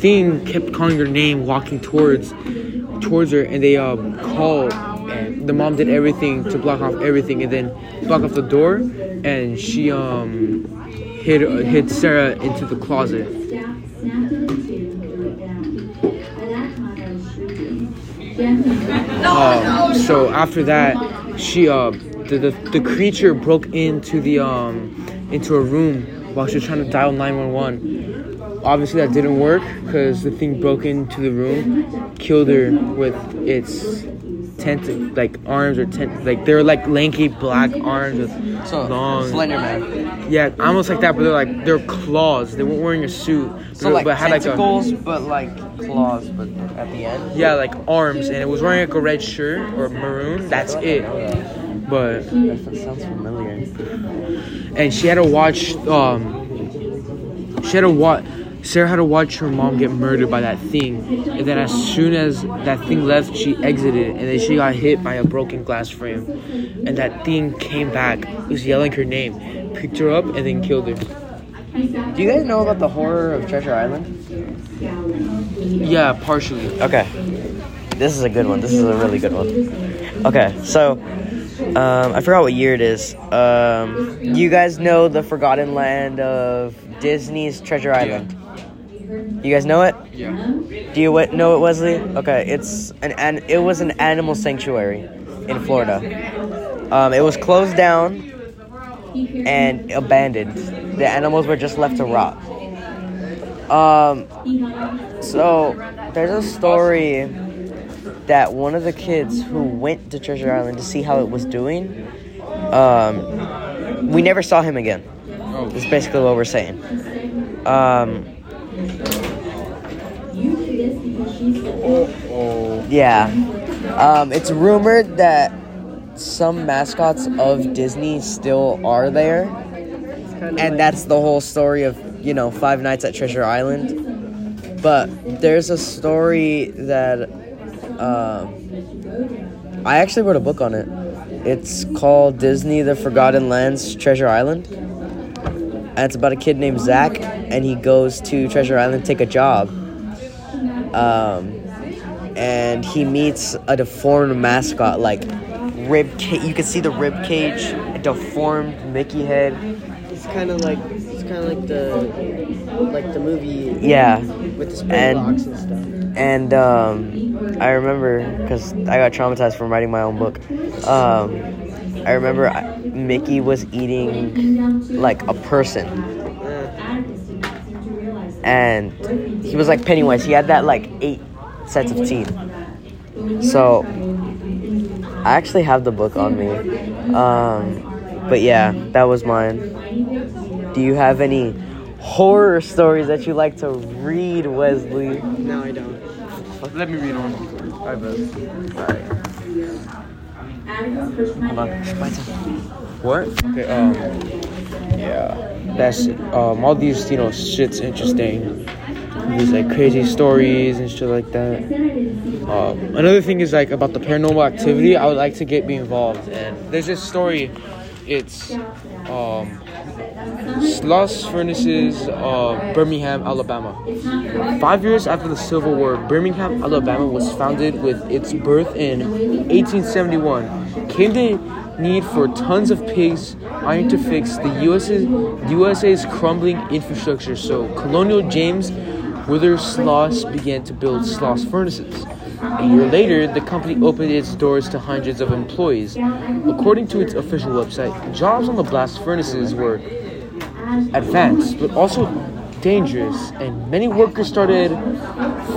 [SPEAKER 4] thing kept calling her name, walking towards towards her, and they um called, and the mom did everything to block off everything, and then block off the door, and she um hid hid Sarah into the closet. Uh, so after that, she uh the, the the creature broke into the um into a room while she was trying to dial 911. Obviously that didn't work because the thing broke into the room, killed her with its tent like arms or tent like they're like lanky black arms with
[SPEAKER 2] So
[SPEAKER 4] long
[SPEAKER 2] Slender Man.
[SPEAKER 4] yeah almost like that but they're like they're claws they weren't wearing a suit
[SPEAKER 2] So
[SPEAKER 4] but,
[SPEAKER 2] like
[SPEAKER 4] but had like a
[SPEAKER 2] tentacles, but like claws, but at the end.
[SPEAKER 4] yeah like arms and it was wearing like a red shirt or maroon that's it but
[SPEAKER 2] That sounds familiar.
[SPEAKER 4] and she had to watch um she had to watch Sarah had to watch her mom get murdered by that thing and then as soon as that thing left she exited and then she got hit by a broken glass frame and that thing came back it was yelling her name picked her up and then killed her
[SPEAKER 2] Do you guys know about the horror of Treasure Island?
[SPEAKER 4] yeah partially
[SPEAKER 2] Okay. This is a good one. This is a really good one. Okay, so um, I forgot what year it is. Um, you guys know the Forgotten Land of Disney's Treasure Island. You guys know it?
[SPEAKER 4] yeah
[SPEAKER 2] Do you know it, Wesley? Okay, it's an, an it was an animal sanctuary in Florida. Um, it was closed down and abandoned. The animals were just left to rot. Um, so there's a story that one of the kids who went to Treasure Island to see how it was doing, um, we never saw him again.
[SPEAKER 4] oh
[SPEAKER 2] Is basically what we're saying. Um,
[SPEAKER 4] oh
[SPEAKER 2] yeah. Um, it's rumored that some mascots of Disney still are there, and that's the whole story of you know Five Nights at Treasure Island. But there's a story that um, I actually wrote a book on it. It's called Disney: The Forgotten Lands Treasure Island, and it's about a kid named Zach, and he goes to Treasure Island to take a job. Um, and he meets a deformed mascot, like rib cage. You can see the rib cage, a deformed Mickey head.
[SPEAKER 1] It's kind of like it's kind of like the like the movie
[SPEAKER 2] Yeah,
[SPEAKER 1] with the
[SPEAKER 2] And-
[SPEAKER 1] Springboks and stuff.
[SPEAKER 2] and um, I remember because I got traumatized from writing my own book. Um, I remember I, Mickey was eating like a person, and he was like Pennywise. He had that like eight sets of teeth. So I actually have the book on me. Um, but yeah, that was mine. Do you have any horror stories that you like to read, Wesley?
[SPEAKER 1] No, I don't.
[SPEAKER 4] let me read one I bet.
[SPEAKER 2] Hold on. My turn.
[SPEAKER 4] What? Okay, um, yeah, that's um, all these you know shit's interesting. These like crazy stories and shit like that. Um, another thing is like about the paranormal activity. I would like to get be involved, and there's this story. It's um, Sloss Furnaces, uh, Birmingham, Alabama. Five years after the Civil War, Birmingham, Alabama was founded with its birth in 1871. Came the need for tons of pigs iron to fix the USA's, USA's crumbling infrastructure, so Colonial James Wither Sloss began to build Sloss furnaces. A year later, the company opened its doors to hundreds of employees. According to its official website, jobs on the blast furnaces were advanced, but also dangerous, and many workers started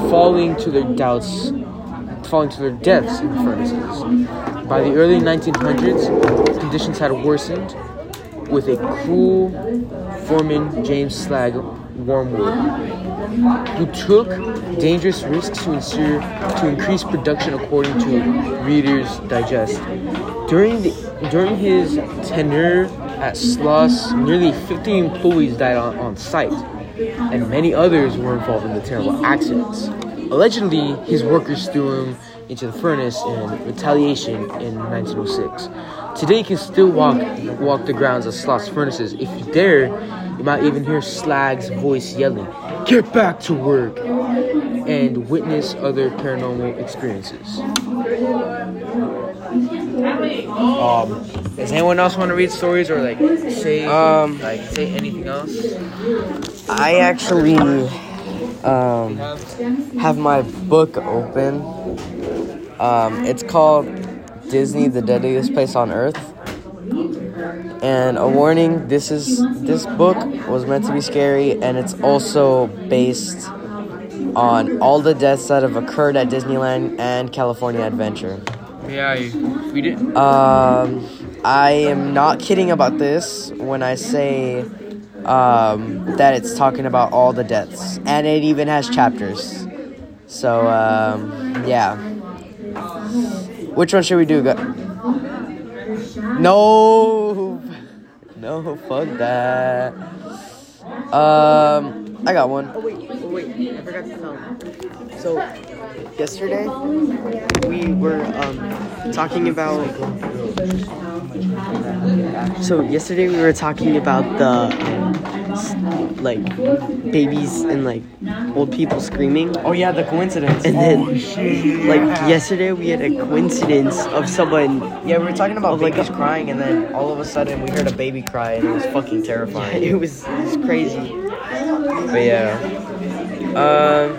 [SPEAKER 4] falling to their doubts, falling to their deaths in furnaces. By the early 1900s, conditions had worsened, with a cruel foreman, James Slag Wormwood, who took dangerous risks to ensure to increase production, according to Reader's Digest. During the during his tenure at Sloss, nearly 50 employees died on, on site, and many others were involved in the terrible accidents. Allegedly, his workers threw him into the furnace in retaliation in 1906. Today, you can still walk walk the grounds of Sloss furnaces. If you dare, you might even hear Slag's voice yelling, "Get back to work!" and witness other paranormal experiences. Um, does anyone else want to read stories or like say
[SPEAKER 2] Um,
[SPEAKER 4] like say anything else?
[SPEAKER 2] I actually um, have my book open. Um, it's called Disney: The Deadliest Place on Earth. And a warning: this is this book was meant to be scary, and it's also based on all the deaths that have occurred at Disneyland and California Adventure.
[SPEAKER 4] Yeah, you, we did.
[SPEAKER 2] Um, I am not kidding about this when I say um, that it's talking about all the deaths, and it even has chapters. So um, yeah. Which one should we do? No, *laughs* no, fuck that. Um, I got one.
[SPEAKER 1] Oh wait, oh wait, I forgot to tell. So yesterday we were um talking about. So yesterday we were talking about the like babies and like old people screaming.
[SPEAKER 2] Oh yeah, the coincidence.
[SPEAKER 1] And then, like yesterday, we had a coincidence of someone.
[SPEAKER 2] Yeah, we were talking about
[SPEAKER 1] like
[SPEAKER 2] babies
[SPEAKER 1] a-
[SPEAKER 2] crying, and then all of a sudden we heard a baby cry, and it was fucking terrifying.
[SPEAKER 1] It was, *laughs* it was crazy.
[SPEAKER 2] But yeah. Um,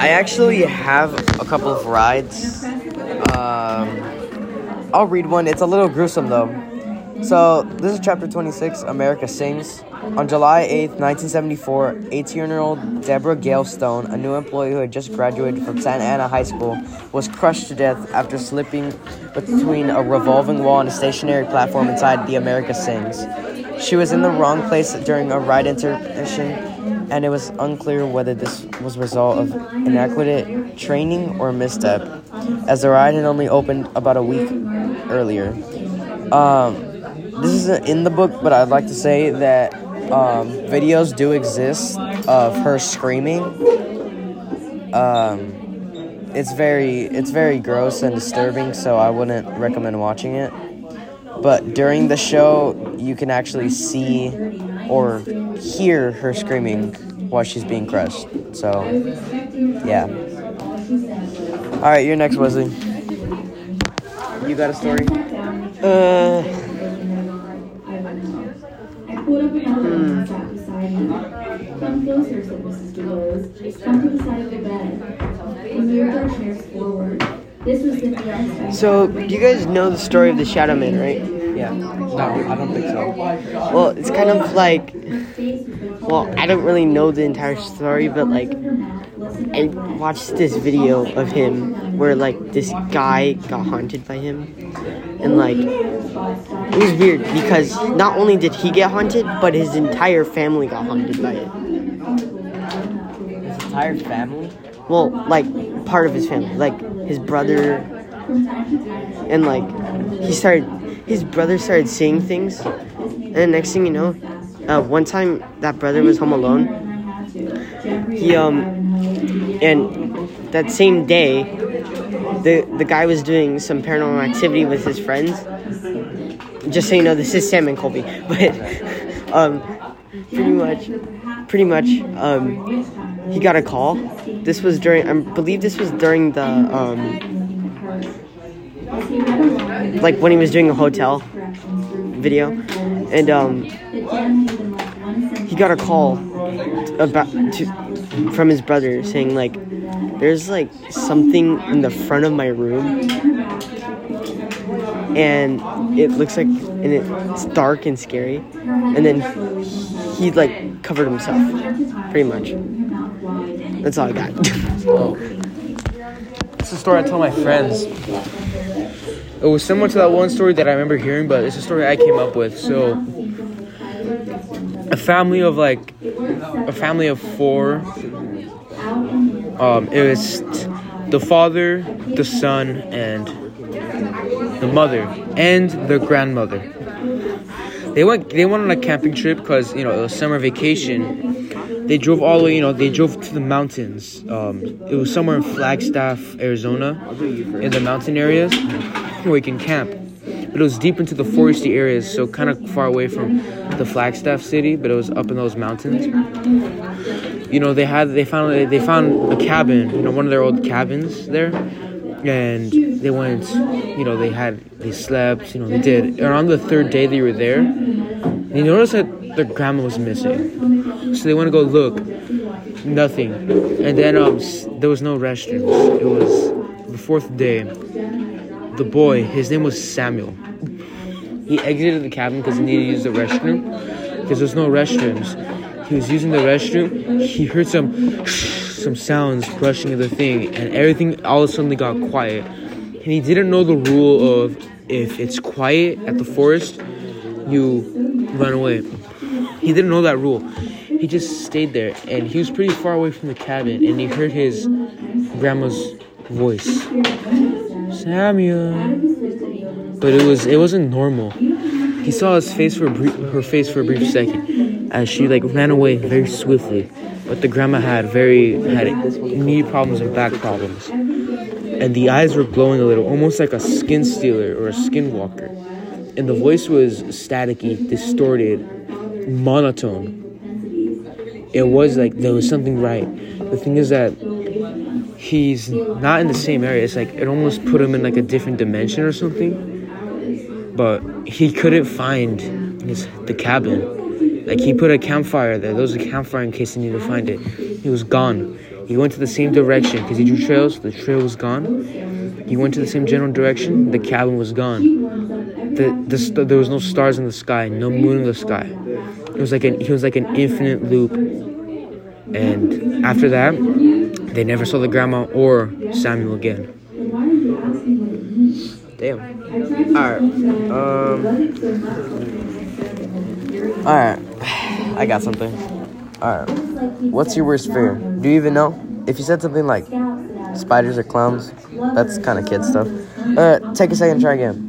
[SPEAKER 2] I actually have a couple of rides. Um, I'll read one. It's a little gruesome though. So this is chapter 26. America sings. On July 8th, 1974, 18-year-old Deborah Gale Stone, a new employee who had just graduated from Santa Ana High School, was crushed to death after slipping between a revolving wall and a stationary platform inside the America Sings. She was in the wrong place during a ride intermission, and it was unclear whether this was a result of inadequate training or misstep, as the ride had only opened about a week earlier. Um, this isn't in the book, but I'd like to say that um, videos do exist of her screaming. Um, it's very it's very gross and disturbing, so I wouldn't recommend watching it. But during the show, you can actually see or hear her screaming while she's being crushed. So, yeah. All right, you're next, Wesley. You got a story?
[SPEAKER 1] Uh,
[SPEAKER 5] I pulled up another one and sat beside him. Come closer, said Mrs. DeRose. Come to the side of the bed. We moved our chairs forward. This was the
[SPEAKER 1] so you guys know the story of the Shadow Man, right?
[SPEAKER 2] Yeah. No, I don't think so.
[SPEAKER 1] Well, it's kind of like, well, I don't really know the entire story, but like, I watched this video of him where like this guy got haunted by him, and like, it was weird because not only did he get haunted, but his entire family got haunted by it.
[SPEAKER 2] His entire family?
[SPEAKER 1] Well, like part of his family, like his brother, and like he started, his brother started seeing things, and the next thing you know, uh, one time that brother was home alone. He um, and that same day, the the guy was doing some paranormal activity with his friends. Just so you know, this is Sam and Colby, *laughs* but um, pretty much, pretty much, um, he got a call. This was during, I believe this was during the um, like when he was doing a hotel video, and um, he got a call about to from his brother saying like there's like something in the front of my room and it looks like and it's dark and scary. And then he like covered himself pretty much. That's all i got *laughs*
[SPEAKER 4] A story I tell my friends. It was similar to that one story that I remember hearing, but it's a story I came up with. So, a family of like, a family of four. Um, it was the father, the son, and the mother, and the grandmother. They went. They went on a camping trip because you know it was summer vacation. They drove all the way, you know, they drove to the mountains. Um, it was somewhere in Flagstaff, Arizona, in the mountain areas where you can camp. But it was deep into the foresty areas, so kind of far away from the Flagstaff city, but it was up in those mountains. You know, they had they found they found a cabin, you know, one of their old cabins there, and they went, you know, they had, they slept, you know, they did. Around the third day they were there, they noticed that their grandma was missing. So they went to go look, nothing. And then um, there was no restrooms. It was the fourth day. The boy, his name was Samuel. He exited the cabin because he needed to use the restroom because there's no restrooms. He was using the restroom. He heard some some sounds brushing the thing, and everything all of a sudden got quiet. And he didn't know the rule of if it's quiet at the forest, you run away. He didn't know that rule. He just stayed there, and he was pretty far away from the cabin, and he heard his grandma's voice, Samuel. But it was it wasn't normal. He saw his face for brief, her face for a brief second as she like ran away very swiftly. But the grandma had very had knee problems and back problems, and the eyes were glowing a little, almost like a skin stealer or a skinwalker. And the voice was staticky, distorted, monotone. It was like there was something right. The thing is that he's not in the same area. It's like it almost put him in like a different dimension or something. But he couldn't find his the cabin. Like he put a campfire there. There was a campfire in case he needed to find it. He was gone. He went to the same direction because he drew trails. The trail was gone. He went to the same general direction. The cabin was gone. The, the st- there was no stars in the sky, no moon in the sky. It was like an he was like an infinite loop. And after that, they never saw the grandma or Samuel again. Damn.
[SPEAKER 1] Alright. Um.
[SPEAKER 2] Alright, I got something. Alright, what's your worst fear? Do you even know? If you said something like spiders or clowns, that's kind of kid stuff. Uh, take a second, try again.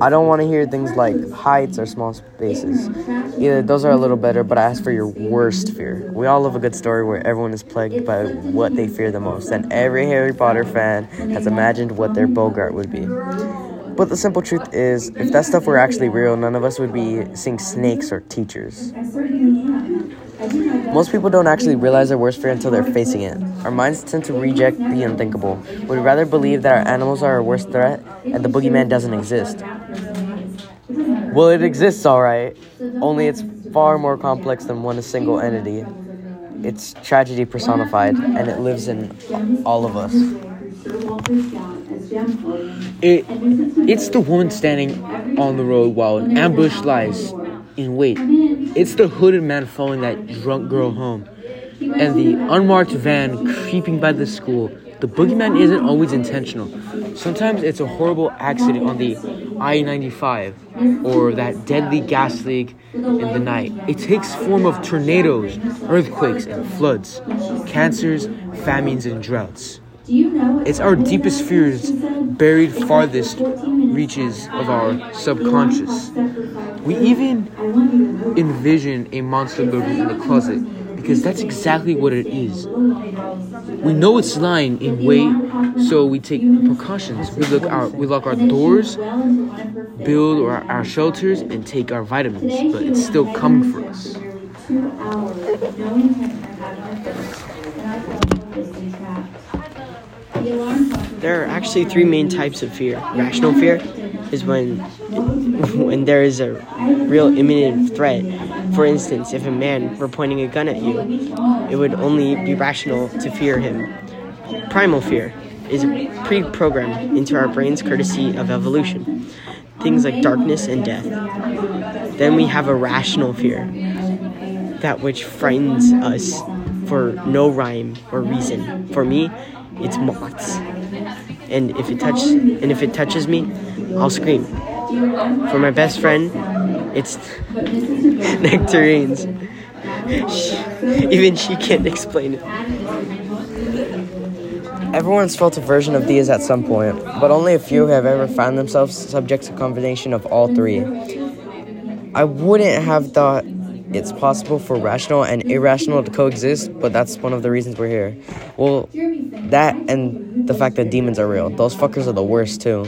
[SPEAKER 2] I don't want to hear things like heights or small spaces. Either those are a little better, but I ask for your worst fear. We all love a good story where everyone is plagued by what they fear the most, and every Harry Potter fan has imagined what their boggart would be. But the simple truth is, if that stuff were actually real, none of us would be seeing snakes or teachers. Most people don't actually realize their worst fear until they're facing it. Our minds tend to reject the unthinkable. We'd rather believe that our animals are our worst threat and the boogeyman doesn't exist. Well, it exists, alright. Only it's far more complex than one single entity. It's tragedy personified, and it lives in all of us.
[SPEAKER 4] It it's the woman standing on the road while an ambush lies in wait. It's the hooded man following that drunk girl home. And the unmarked van creeping by the school. The boogeyman isn't always intentional. Sometimes it's a horrible accident on the I 95 or that deadly gas leak in the night. It takes form of tornadoes, earthquakes, and floods, cancers, famines, and droughts. It's our deepest fears buried farthest reaches of our subconscious. We even envision a monster lurking in the closet because that's exactly what it is. We know it's lying in wait, so we take precautions. We look our we lock our doors, build our, our shelters, and take our vitamins, but it's still coming for us.
[SPEAKER 1] There are actually three main types of fear. Rational fear is when *laughs* when there is a real imminent threat. For instance, if a man were pointing a gun at you, it would only be rational to fear him. Primal fear is pre-programmed into our brains courtesy of evolution. Things like darkness and death. Then we have a rational fear, that which frightens us for no rhyme or reason. For me, it's moths. And if it touch and if it touches me, I'll scream. For my best friend, it's *laughs* nectarines. *laughs* Even she can't explain it.
[SPEAKER 2] Everyone's felt a version of these at some point, but only a few have ever found themselves subject to combination of all three. I wouldn't have thought it's possible for rational and irrational to coexist, but that's one of the reasons we're here. Well, that and the fact that demons are real. Those fuckers are the worst too.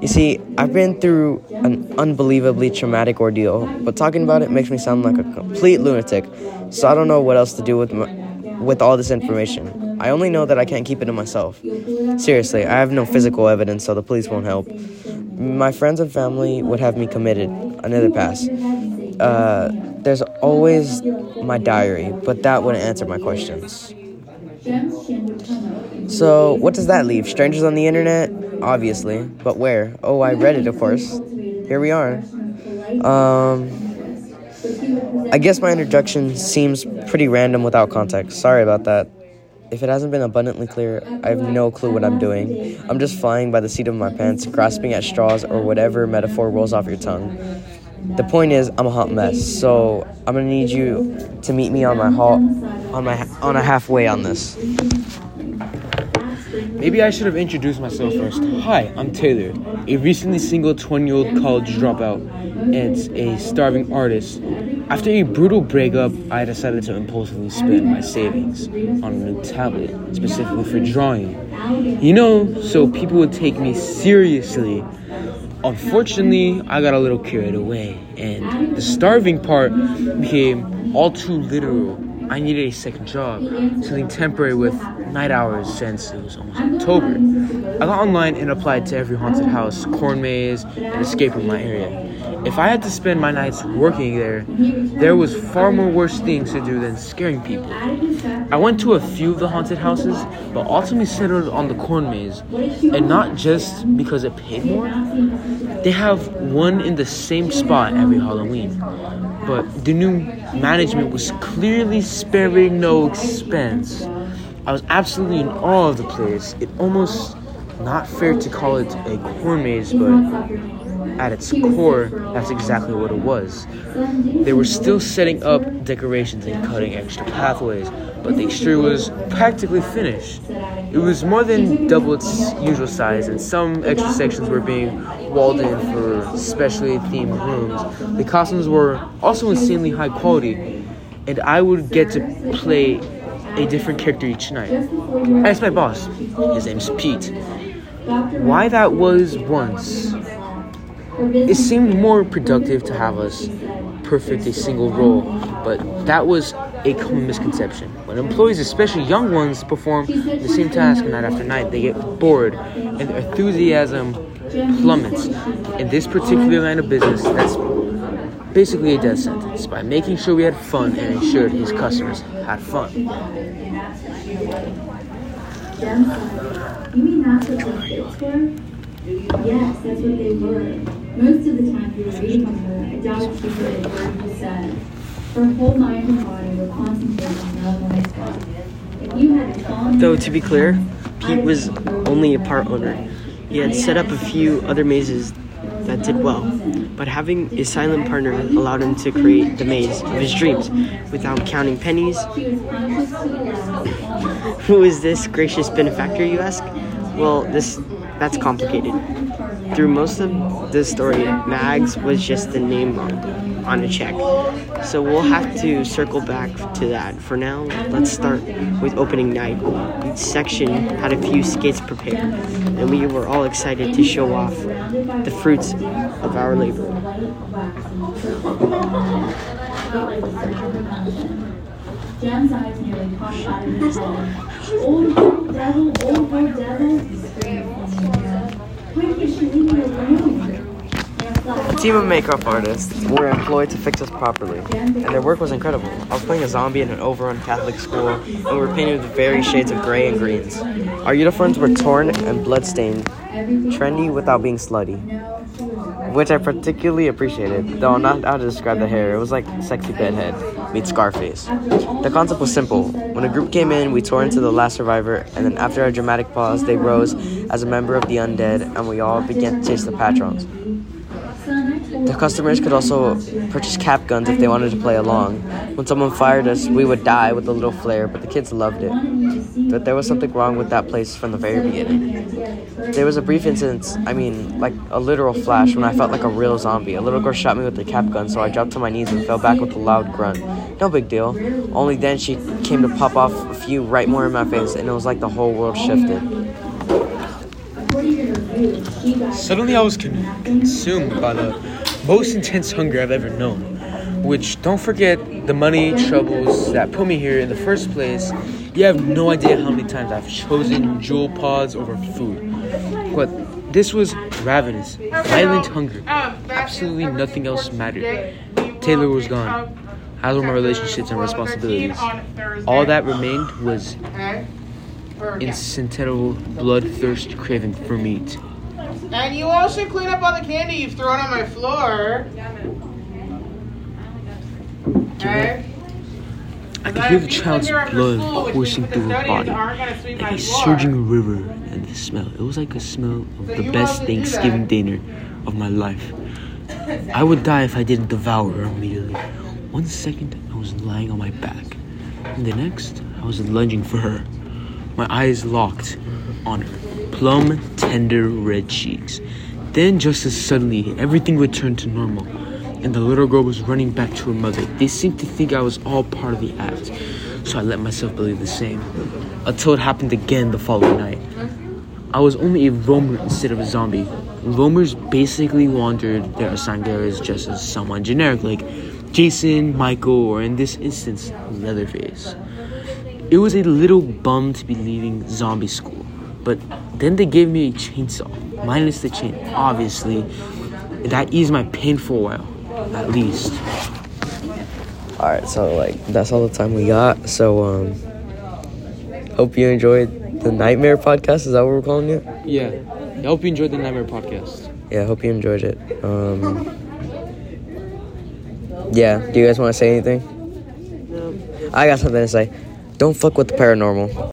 [SPEAKER 2] You see, I've been through an unbelievably traumatic ordeal, but talking about it makes me sound like a complete lunatic. So I don't know what else to do with my, with all this information. I only know that I can't keep it to myself. Seriously, I have no physical evidence, so the police won't help. My friends and family would have me committed. Another pass. Uh, there's always my diary, but that wouldn't answer my questions. So, what does that leave? Strangers on the internet? Obviously. But where? Oh, I read it, of course. Here we are. Um, I guess my introduction seems pretty random without context. Sorry about that. If it hasn't been abundantly clear, I have no clue what I'm doing. I'm just flying by the seat of my pants, grasping at straws or whatever metaphor rolls off your tongue. The point is, I'm a hot mess, so I'm gonna need you to meet me on my hall, on my on a halfway on this.
[SPEAKER 4] Maybe I should have introduced myself first. Hi, I'm Taylor, a recently single 20 year old college dropout and a starving artist. After a brutal breakup, I decided to impulsively spend my savings on a new tablet, specifically for drawing. You know, so people would take me seriously. Unfortunately, I got a little carried away, and the starving part became all too literal. I needed a second job, something temporary with night hours since it was almost October. I got online and applied to every haunted house, corn maze, and escape room in my area. If I had to spend my nights working there, there was far more worse things to do than scaring people. I went to a few of the haunted houses, but ultimately settled on the corn maze, and not just because it paid more. They have one in the same spot every Halloween, but the new management was clearly sparing no expense. I was absolutely in awe of the place. It almost not fair to call it a corn maze, but at its core, that's exactly what it was. They were still setting up decorations and cutting extra pathways, but the exterior was practically finished. It was more than double its usual size, and some extra sections were being walled in for specially themed rooms. The costumes were also insanely high quality, and I would get to play a different character each night. I asked my boss, his name's Pete, why that was once. It seemed more productive to have us perfect a single role, but that was a common misconception. When employees, especially young ones, perform the same task night after night, they get bored and their enthusiasm plummets. In this particular line of business, that's basically a death sentence. By making sure we had fun and ensured his customers had fun.
[SPEAKER 5] Yes, that's what they were. Most of the time you were reading on her, I doubt she heard a word you said. Her whole mind and body were concentrated on that one spot. If you had fallen
[SPEAKER 1] Though to be clear, Pete was only a part owner. He had set up a few other mazes that did well, but having a silent partner allowed him to create the maze of his dreams without counting pennies.
[SPEAKER 5] she was conscious to the last. *laughs*
[SPEAKER 1] Who is this gracious benefactor, you ask? Well, this that's complicated. Through most of the story, Mags was just the name on, on a check. So we'll have to circle back to that. For now, let's start with opening night. Each section had a few skits prepared, and we were all excited to show off the fruits of our labor.
[SPEAKER 5] Eyes nearly popped out of his head. Old devil, old devil,
[SPEAKER 1] team of makeup artists were employed to fix us properly, and their work was incredible. I was playing a zombie in an overrun Catholic school, and we were painted with various shades of gray and greens. Our uniforms were torn and bloodstained, trendy without being slutty, which I particularly appreciated, though I'm not how to describe the hair. It was like sexy bedhead meets Scarface. The concept was simple. When a group came in, we tore into the last survivor, and then after a dramatic pause, they rose as a member of the undead, and we all began to chase the patrons. The customers could also purchase cap guns if they wanted to play along. When someone fired us, we would die with a little flare, but the kids loved it. But there was something wrong with that place from the very beginning. There was a brief instance, I mean, like a literal flash, when I felt like a real zombie. A little girl shot me with the cap gun, so I dropped to my knees and fell back with a loud grunt. No big deal. Only then she came to pop off a few right more in my face, and it was like the whole world shifted.
[SPEAKER 4] Suddenly, I was con- consumed by the most intense hunger I've ever known. Which, don't forget, the money troubles that put me here in the first place You have no idea how many times I've chosen Juul pods over food. But this was ravenous, violent hunger. Absolutely nothing else mattered. Taylor was gone, as were my relationships and responsibilities. All that remained was insatiable bloodthirst craving for meat.
[SPEAKER 6] And you all should clean up all the candy you've thrown on my floor. Okay?
[SPEAKER 4] I could hear the child's blood coursing through her body, like a surging river, and the smell. It was like a smell of the best Thanksgiving dinner of my life. I would die if I didn't devour her immediately. One second, I was lying on my back, and the next, I was lunging for her. My eyes locked on her plum, tender red cheeks. Then, just as suddenly, everything returned to normal, and the little girl was running back to her mother. They seemed to think I was all part of the act, so I let myself believe the same. Until it happened again the following night. I was only a roamer instead of a zombie. Roamers basically wandered their assigned areas just as someone generic, like Jason, Michael, or in this instance, Leatherface. It was a little bum to be leaving zombie school, but then they gave me a chainsaw, minus the chain, obviously. That eased my pain for a while, at least.
[SPEAKER 2] All right, so like that's all the time we got. So um, hope you enjoyed the Nightmare podcast. Is that what we're calling it?
[SPEAKER 4] Yeah. I hope you enjoyed the Nightmare podcast.
[SPEAKER 2] Yeah, I hope you enjoyed it. Um, yeah, do you guys want to say anything?
[SPEAKER 1] No.
[SPEAKER 2] I got something to say. Don't fuck with the paranormal.